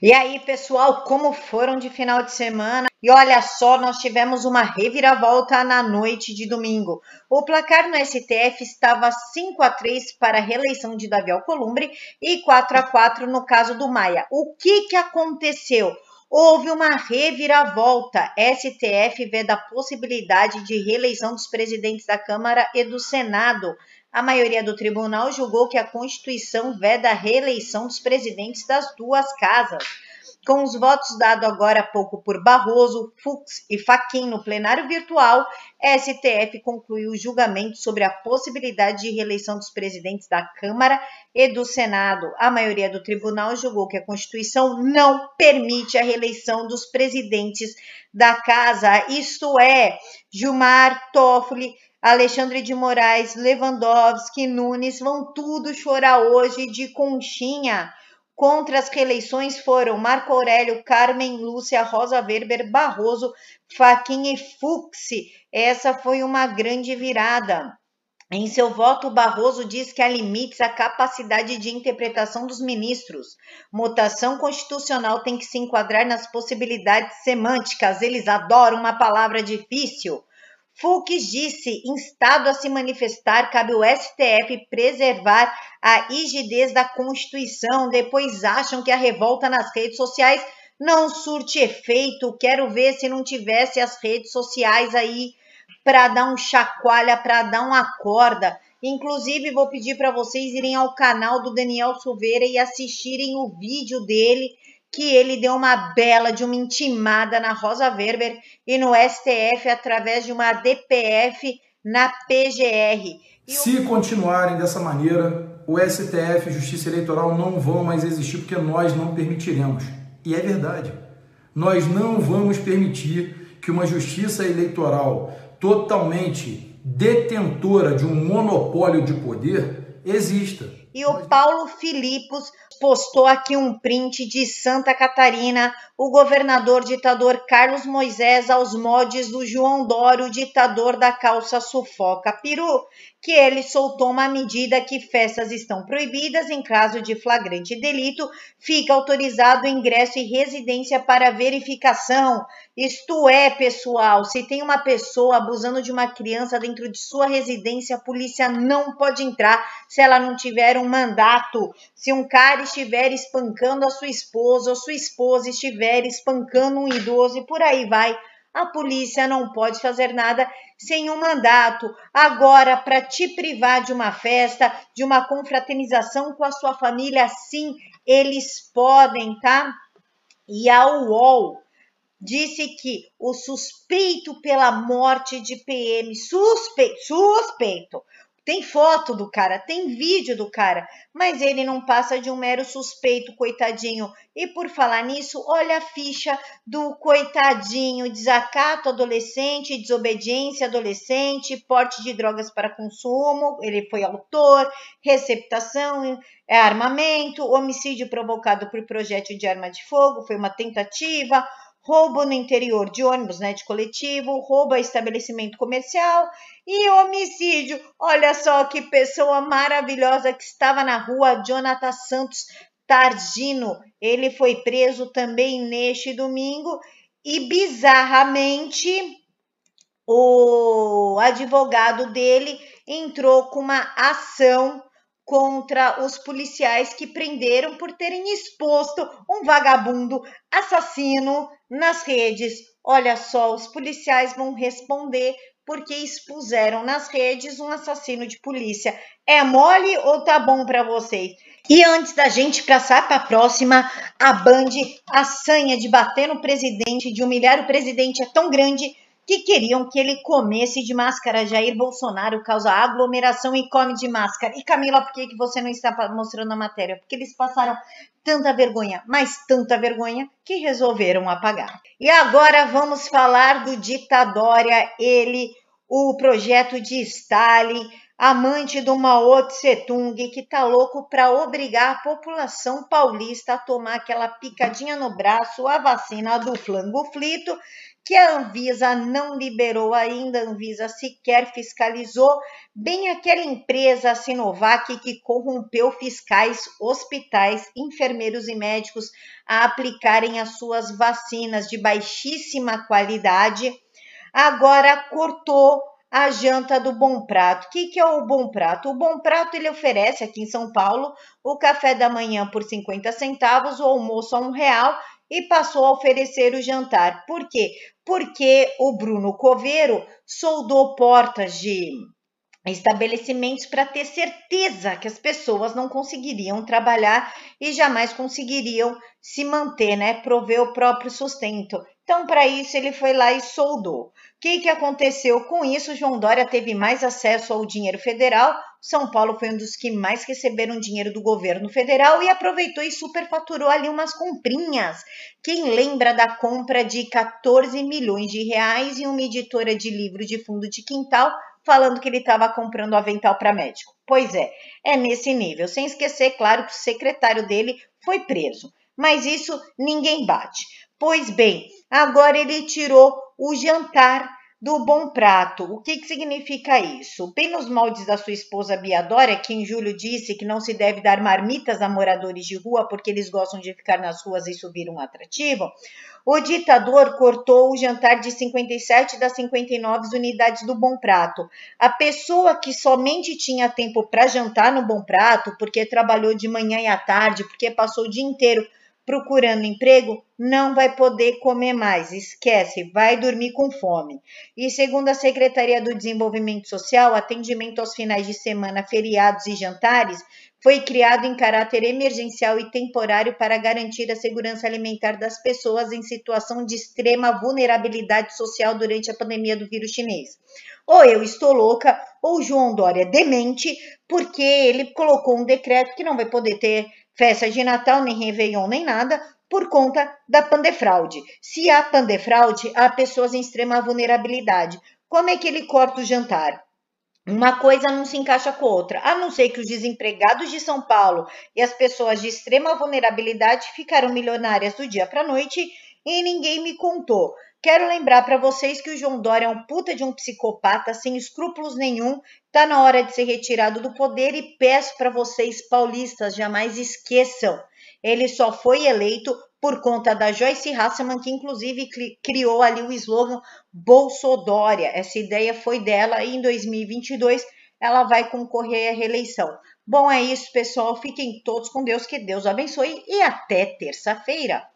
E aí, pessoal, como foram de final de semana? E olha só, nós tivemos uma reviravolta na noite de domingo. O placar no STF estava 5 a 3 para a reeleição de Davi Alcolumbre e 4 a 4 no caso do Maia. O que, que aconteceu? Houve uma reviravolta. STF vê da possibilidade de reeleição dos presidentes da Câmara e do Senado. A maioria do tribunal julgou que a Constituição veda a reeleição dos presidentes das duas casas. Com os votos dados agora há pouco por Barroso, Fux e Faquin no plenário virtual, STF concluiu o julgamento sobre a possibilidade de reeleição dos presidentes da Câmara e do Senado. A maioria do tribunal julgou que a Constituição não permite a reeleição dos presidentes da Casa, isto é, Gilmar Toffoli, Alexandre de Moraes, Lewandowski, Nunes vão tudo chorar hoje de conchinha Contra as reeleições foram Marco Aurélio, Carmen Lúcia, Rosa Weber, Barroso, Faquinha e Fuxi. Essa foi uma grande virada. Em seu voto, Barroso diz que há limites à capacidade de interpretação dos ministros. Mutação constitucional tem que se enquadrar nas possibilidades semânticas. Eles adoram uma palavra difícil. Disse, instado a se manifestar, cabe ao STF preservar a rigidez da Constituição. Depois acham que a revolta nas redes sociais não surte efeito. Quero ver se não tivesse as redes sociais aí para dar um chacoalha, para dar uma corda. Inclusive, vou pedir para vocês irem ao canal do Daniel Silveira e assistirem o vídeo dele que ele deu uma bela de uma intimada na Rosa Weber e no STF através de uma DPF na PGR. E Se o... continuarem dessa maneira, o STF e Justiça Eleitoral não vão mais existir porque nós não permitiremos. E é verdade. Nós não vamos permitir que uma justiça eleitoral totalmente detentora de um monopólio de poder exista. E o Paulo Filipos postou aqui um print de Santa Catarina, o governador ditador Carlos Moisés aos mods do João Dório, ditador da calça sufoca. Peru, que ele soltou uma medida que festas estão proibidas em caso de flagrante delito, fica autorizado o ingresso e residência para verificação. Isto é, pessoal, se tem uma pessoa abusando de uma criança dentro de sua residência, a polícia não pode entrar. Se ela não tiver um mandato. Se um cara estiver espancando a sua esposa, ou sua esposa estiver espancando um idoso e por aí vai, a polícia não pode fazer nada sem um mandato. Agora, para te privar de uma festa, de uma confraternização com a sua família, sim, eles podem, tá? E a UOL disse que o suspeito pela morte de PM, suspeito, suspeito, tem foto do cara, tem vídeo do cara, mas ele não passa de um mero suspeito, coitadinho. E por falar nisso, olha a ficha do coitadinho: desacato adolescente, desobediência adolescente, porte de drogas para consumo. Ele foi autor, receptação, é armamento, homicídio provocado por projétil de arma de fogo, foi uma tentativa roubo no interior de ônibus, né, de coletivo, roubo a estabelecimento comercial e homicídio. Olha só que pessoa maravilhosa que estava na rua, Jonathan Santos Tardino. Ele foi preso também neste domingo e bizarramente o advogado dele entrou com uma ação contra os policiais que prenderam por terem exposto um vagabundo assassino nas redes. Olha só, os policiais vão responder porque expuseram nas redes um assassino de polícia. É mole ou tá bom para vocês? E antes da gente passar para a próxima, a Band, a sanha de bater no presidente, de humilhar o presidente é tão grande que queriam que ele comesse de máscara. Jair Bolsonaro causa aglomeração e come de máscara. E Camila, por que, que você não está mostrando a matéria? Porque eles passaram tanta vergonha, mas tanta vergonha, que resolveram apagar. E agora vamos falar do Ditadória, ele, o projeto de Stalin, amante do Mao Tse Tung, que tá louco para obrigar a população paulista a tomar aquela picadinha no braço, a vacina do flango flito, que a Anvisa não liberou ainda, a Anvisa sequer fiscalizou, bem aquela empresa Sinovac que corrompeu fiscais, hospitais, enfermeiros e médicos a aplicarem as suas vacinas de baixíssima qualidade, agora cortou a janta do Bom Prato. O que, que é o Bom Prato? O Bom Prato ele oferece aqui em São Paulo o café da manhã por 50 centavos, o almoço a um real e passou a oferecer o jantar. Por quê? Porque o Bruno Coveiro soldou portas de estabelecimentos para ter certeza que as pessoas não conseguiriam trabalhar e jamais conseguiriam se manter, né, prover o próprio sustento. Então, para isso, ele foi lá e soldou. O que, que aconteceu com isso? João Dória teve mais acesso ao dinheiro federal. São Paulo foi um dos que mais receberam dinheiro do governo federal e aproveitou e superfaturou ali umas comprinhas. Quem lembra da compra de 14 milhões de reais em uma editora de livro de fundo de quintal falando que ele estava comprando avental para médico. Pois é, é nesse nível. Sem esquecer, claro, que o secretário dele foi preso. Mas isso ninguém bate. Pois bem, agora ele tirou o jantar do bom prato. O que, que significa isso? Bem nos moldes da sua esposa Biadora, que em julho disse que não se deve dar marmitas a moradores de rua porque eles gostam de ficar nas ruas e subir um atrativo, o ditador cortou o jantar de 57 das 59 unidades do Bom Prato. A pessoa que somente tinha tempo para jantar no Bom Prato, porque trabalhou de manhã e à tarde, porque passou o dia inteiro procurando emprego, não vai poder comer mais. Esquece, vai dormir com fome. E segundo a Secretaria do Desenvolvimento Social, atendimento aos finais de semana, feriados e jantares foi criado em caráter emergencial e temporário para garantir a segurança alimentar das pessoas em situação de extrema vulnerabilidade social durante a pandemia do vírus chinês. Ou eu estou louca, ou João Dória demente, porque ele colocou um decreto que não vai poder ter festa de Natal, nem Réveillon, nem nada, por conta da pandefraude. Se há pandefraude, há pessoas em extrema vulnerabilidade. Como é que ele corta o jantar? Uma coisa não se encaixa com outra, a não ser que os desempregados de São Paulo e as pessoas de extrema vulnerabilidade ficaram milionárias do dia para a noite e ninguém me contou. Quero lembrar para vocês que o João Dória é um puta de um psicopata sem escrúpulos nenhum, tá na hora de ser retirado do poder e peço para vocês paulistas jamais esqueçam, ele só foi eleito por conta da Joyce Hasselman, que inclusive criou ali o slogan Bolsodória. Essa ideia foi dela e em 2022 ela vai concorrer à reeleição. Bom, é isso, pessoal. Fiquem todos com Deus, que Deus abençoe e até terça-feira.